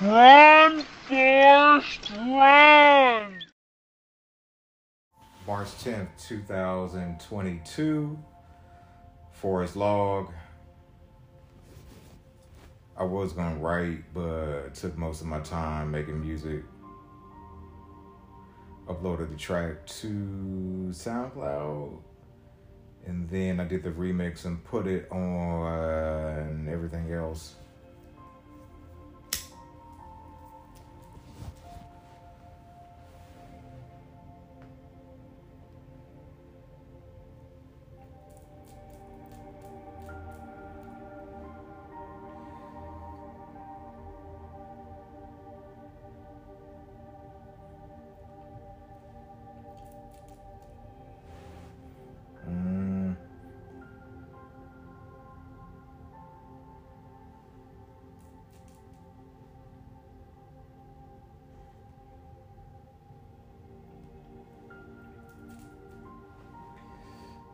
Run, Forrest, run! March 10th, 2022. Forest Log. I was gonna write, but took most of my time making music. Uploaded the track to SoundCloud, and then I did the remix and put it on everything else.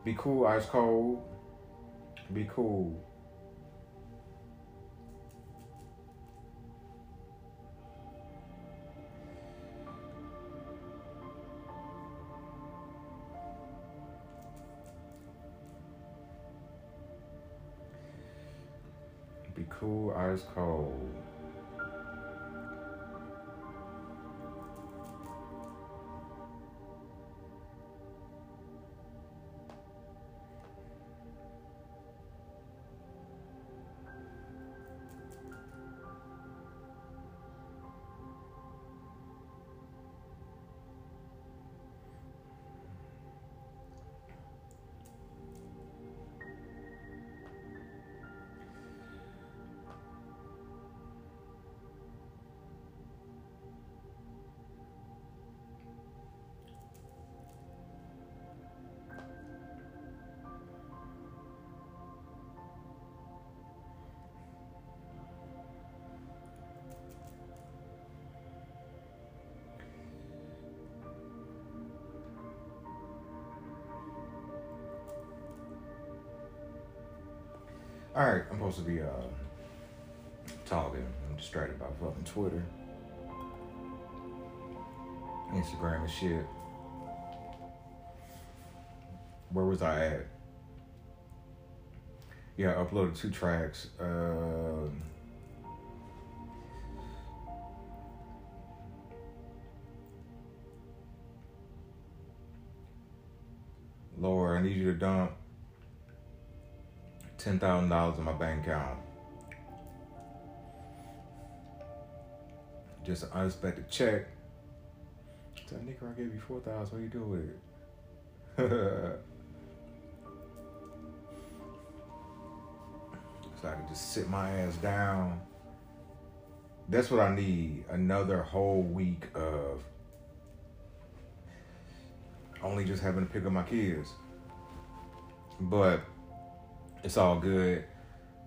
Be cool, ice cold. Be cool. Be cool, ice cold. All right, I'm supposed to be uh talking. I'm distracted by fucking Twitter, Instagram, and shit. Where was I at? Yeah, I uploaded two tracks. Uh, Lord, I need you to dump ten thousand dollars in my bank account. Just an unexpected check. Tell nigga I gave you four thousand. What you do with it? so I can just sit my ass down. That's what I need. Another whole week of only just having to pick up my kids. But it's all good.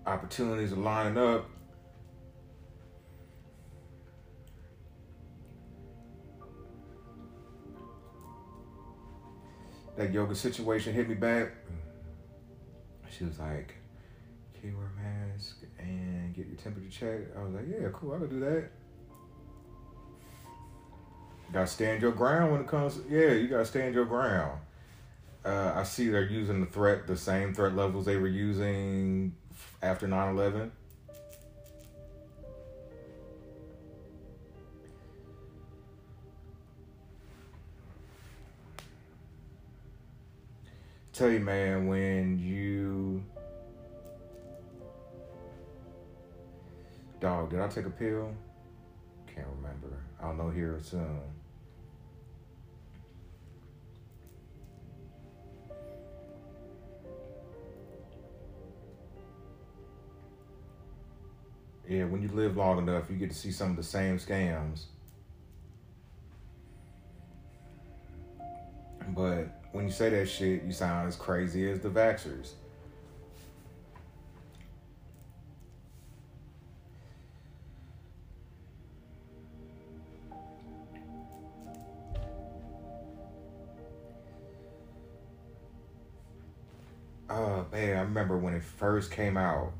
Opportunities are lining up. That yoga situation hit me back. She was like, Can you wear a mask and get your temperature checked? I was like, Yeah, cool, I can do that. gotta stand your ground when it comes yeah, you gotta stand your ground. Uh, I see they're using the threat, the same threat levels they were using after 9 11. Tell you, man, when you. Dog, did I take a pill? Can't remember. I'll know here soon. Yeah, when you live long enough, you get to see some of the same scams. But when you say that shit, you sound as crazy as the vaxxers. Oh man, I remember when it first came out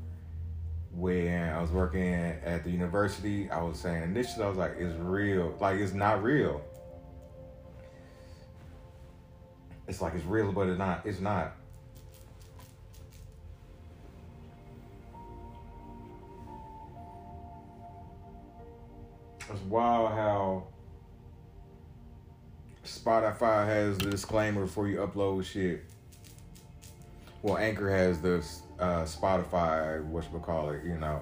when I was working at the university, I was saying shit. I was like, it's real. Like it's not real. It's like it's real, but it's not. It's not. It's wild how Spotify has the disclaimer before you upload shit. Well, Anchor has this uh, Spotify, what you call it, you know.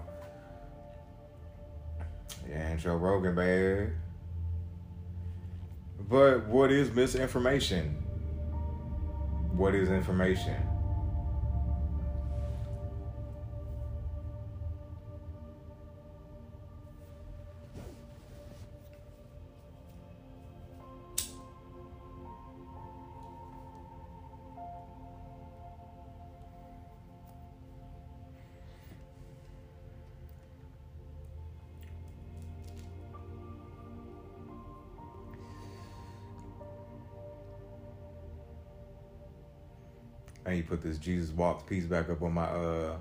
And Joe Rogan, man. But what is misinformation? What is information? This Jesus Walks piece back up on my uh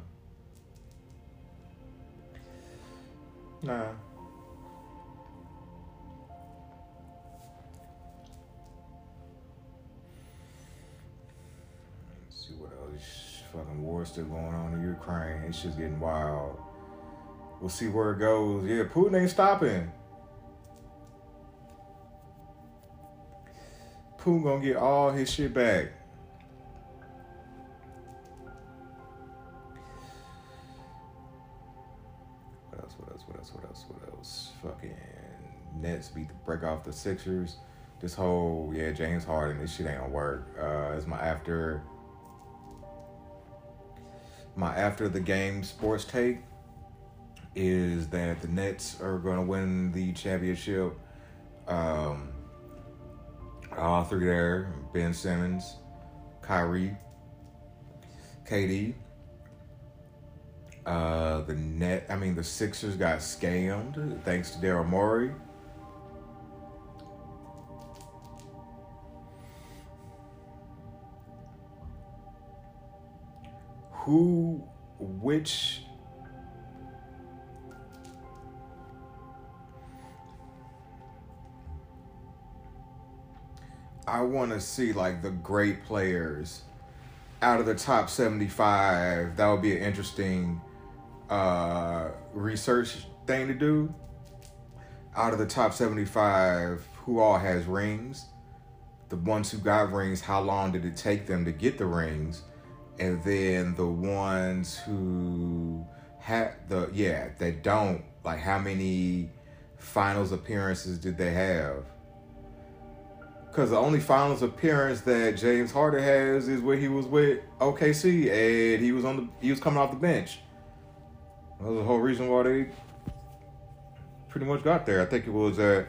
Nah. Let's see what else. Fucking war still going on in Ukraine. It's just getting wild. We'll see where it goes. Yeah, Putin ain't stopping. Putin gonna get all his shit back. Fucking Nets beat the break off the Sixers. This whole yeah James Harden. This shit ain't gonna work. Uh, it's my after my after the game sports take is that the Nets are gonna win the championship. Um, all three there: Ben Simmons, Kyrie, KD. Uh, the net, I mean, the Sixers got scammed thanks to Daryl Morey. Who, which, I want to see like the great players out of the top 75. That would be an interesting uh, research thing to do. Out of the top 75, who all has rings? The ones who got rings, how long did it take them to get the rings? And then the ones who had the, yeah, that don't, like how many finals appearances did they have? Because the only finals appearance that James Harden has is where he was with OKC and he was on the he was coming off the bench. That was the whole reason why they pretty much got there. I think it was a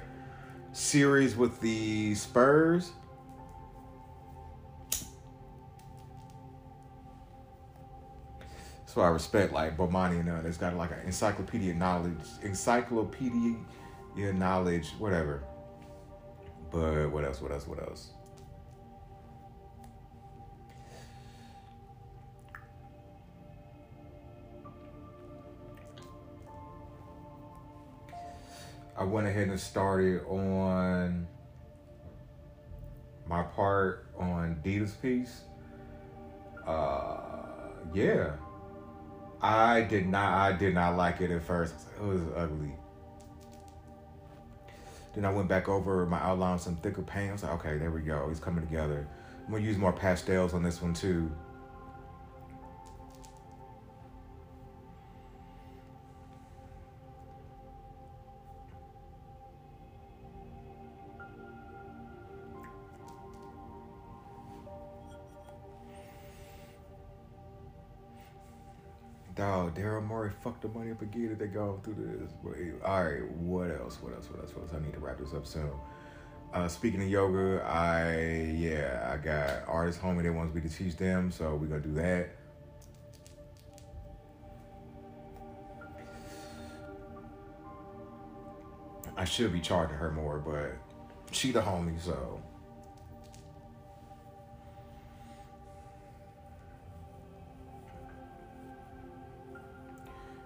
series with the Spurs. So I respect like Bomani and uh, it's got like an encyclopedia knowledge, encyclopedia knowledge, whatever. But what else? What else? What else? I went ahead and started on my part on Dita's piece. Uh, yeah, I did not. I did not like it at first. It was ugly. Then I went back over my outline some thicker paint. I was like, okay, there we go. It's coming together. I'm gonna use more pastels on this one too. Dog, Daryl Morey fucked the money up again if they go through this. All right, what else? What else? What else? What else? I need to wrap this up soon. Uh, speaking of yoga, I yeah, I got artists homie that wants me to teach them, so we're gonna do that. I should be charging her more, but she the homie, so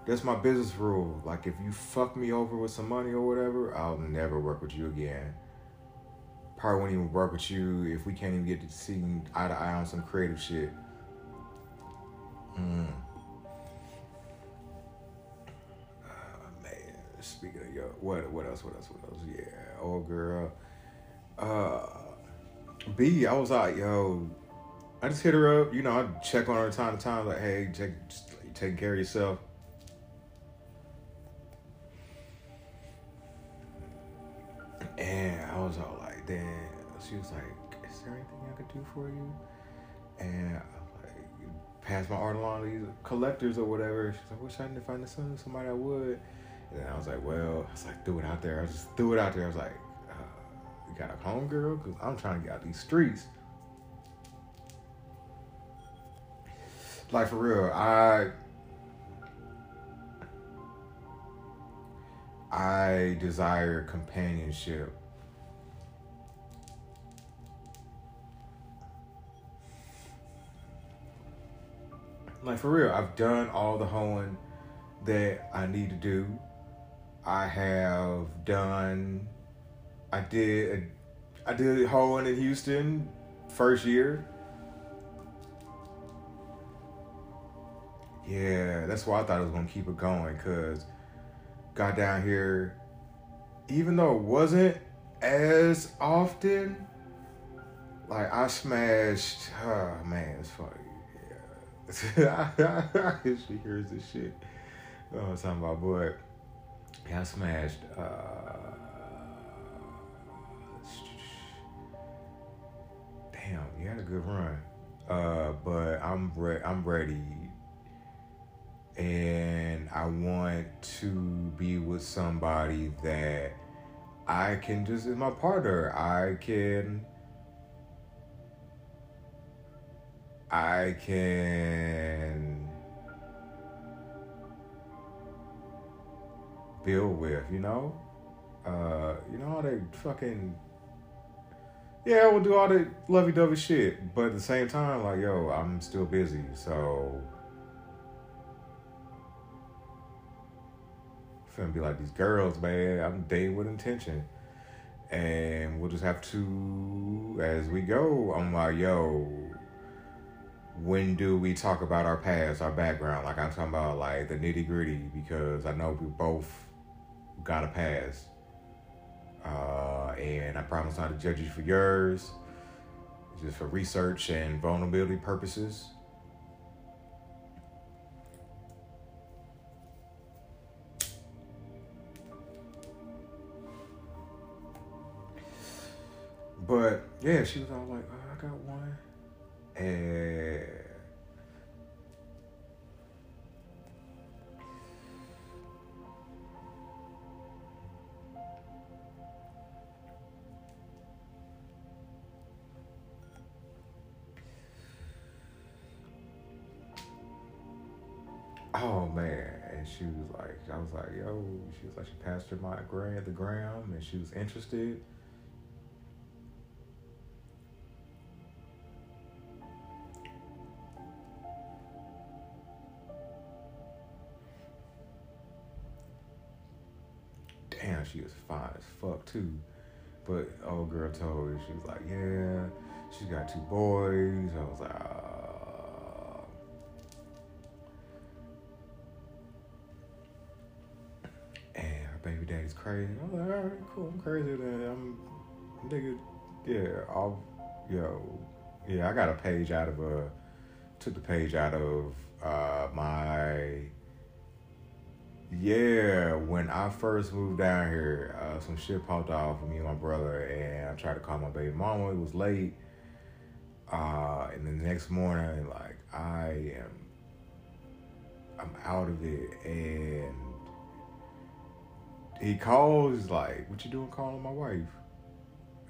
that's my business rule. Like if you fuck me over with some money or whatever, I'll never work with you again. Probably won't even work with you if we can't even get to see eye to eye on some creative shit. Mm. Uh, man, speaking of yo, what what else? What else? What else? Yeah, old girl. Uh, B, I was like, yo, I just hit her up. You know, I check on her time to time, like, hey, take, just taking care of yourself. Damn. She was like, is there anything I could do for you? And I was like, pass my art along to these collectors or whatever. She's like, wish I didn't find somebody I would. And I was like, well, I was like, threw it out there. I just threw it out there. I was like, uh, you got a home girl? Because I'm trying to get out these streets. Like, for real, I I desire companionship. Like for real, I've done all the hoeing that I need to do. I have done. I did. I did hoeing in Houston first year. Yeah, that's why I thought I was gonna keep it going, cause got down here, even though it wasn't as often, like I smashed. Oh man, it's funny. She hears this shit. Oh, I'm talking about boy. I smashed. Uh, damn, you had a good run. Uh, but I'm re- I'm ready and I want to be with somebody that I can just is my partner. I can I can build with, you know? Uh, you know how they fucking yeah, we'll do all the lovey dovey shit, but at the same time, like, yo, I'm still busy, so finna be like these girls, man. I'm dating with intention. And we'll just have to, as we go, I'm like, yo, when do we talk about our past, our background? Like I'm talking about like the nitty gritty because I know we both got a past. Uh, and I promise not to judge you for yours, just for research and vulnerability purposes. But yeah, she was all like, oh, I got one. And Oh man, and she was like, I was like, yo, she was like, she passed her my gram, the gram, and she was interested. Fuck too. But old girl told me she was like, yeah, she's got two boys. I was like, uh, and her baby daddy's crazy. I was like, all right, cool, I'm crazy then. I'm nigga, yeah, I'll, yo, yeah, I got a page out of a, took the page out of uh, my yeah, when I first moved down here, uh, some shit popped off with me and my brother, and I tried to call my baby mama. It was late, uh, and the next morning, like I am, I'm out of it, and he calls like, "What you doing calling my wife?"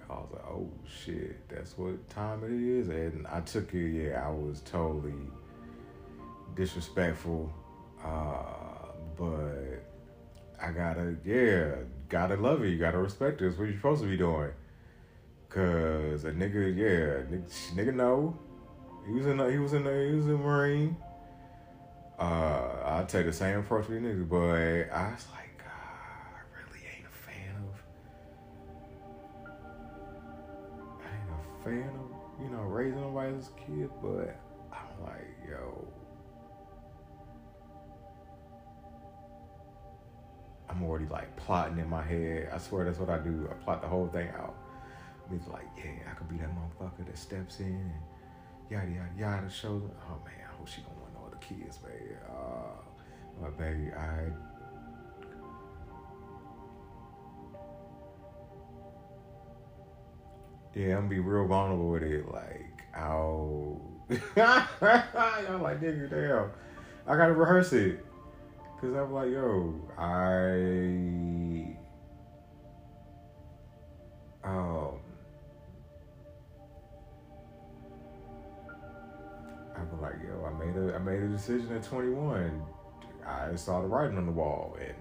I was like, "Oh shit, that's what time it is," and I took it. Yeah, I was totally disrespectful. Uh, but I gotta, yeah, gotta love it. You gotta respect it. That's what you're supposed to be doing. Cause a nigga, yeah, nigga, nigga know. He was in, the, he was in, the, he was a marine. Uh, I take the same approach with niggas, but I was like, God, I really ain't a fan of. I ain't a fan of, you know, raising nobody as kid, but I'm like, yo. I'm already like plotting in my head. I swear that's what I do. I plot the whole thing out. It's like, yeah, I could be that motherfucker that steps in and yada yada yada shows. Oh man, I hope she don't want no other kids, baby. Uh, but baby, I. Yeah, I'm gonna be real vulnerable with it. Like, ow. Y'all like, nigga, damn. I gotta rehearse it. Cause I'm like, yo, I. Um. I'm like, yo, I made a I made a decision at 21. I saw the writing on the wall, and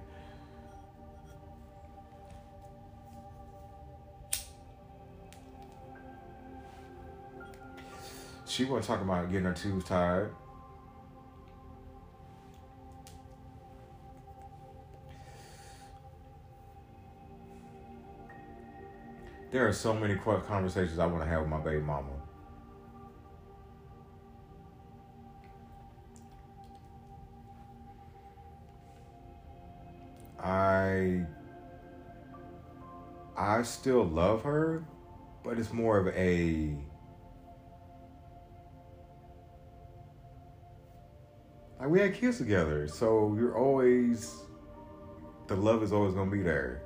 she wasn't talking about getting her tubes tied. There are so many conversations I want to have with my baby mama. I I still love her, but it's more of a like we had kids together, so you're always the love is always gonna be there.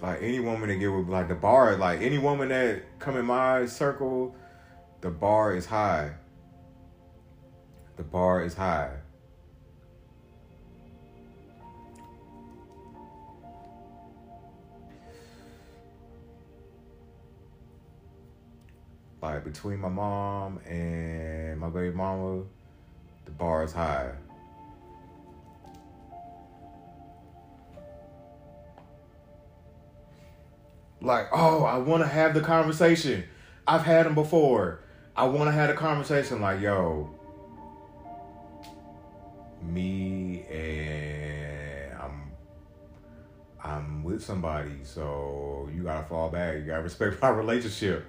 Like any woman that get with like the bar, like any woman that come in my circle, the bar is high. The bar is high. Like between my mom and my baby mama, the bar is high. Like, oh, I want to have the conversation. I've had them before. I want to have a conversation like, yo, me and I'm I'm with somebody, so you gotta fall back. You gotta respect my relationship.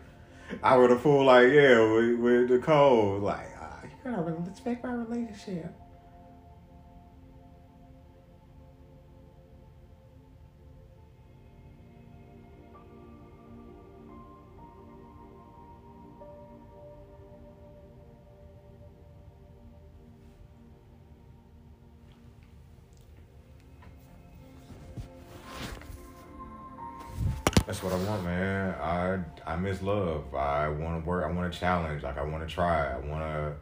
I would have fool like, yeah, with, with Nicole, like, uh, you gotta respect my relationship. Challenge. Like I want to try. I want to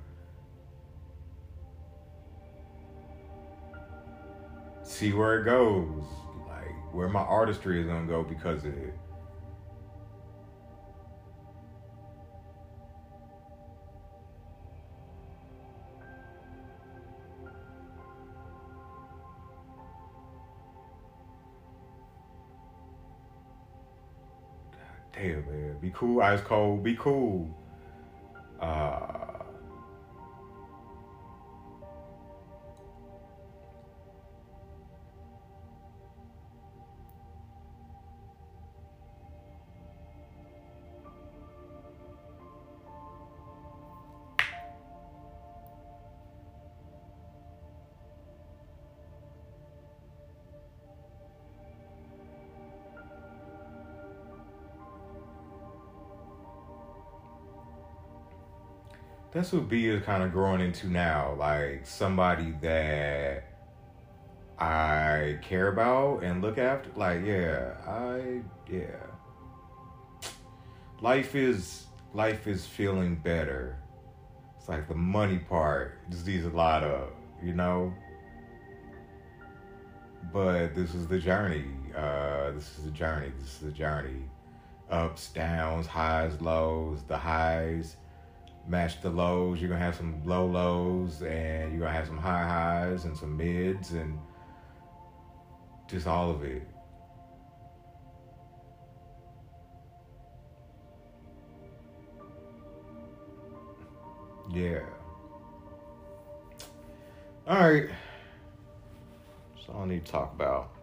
see where it goes. Like where my artistry is gonna go because of it. damn man, be cool, ice cold, be cool. Uh that's what B is kind of growing into now. Like somebody that I care about and look after. Like, yeah, I yeah. Life is life is feeling better. It's like the money part just needs a lot of, you know. But this is the journey. Uh, this is the journey. This is the journey. Ups, downs, highs, lows. The highs match the lows. You're gonna have some low lows, and you're gonna have some high highs and some mids, and just all of it. Yeah. All right. That's all I need to talk about.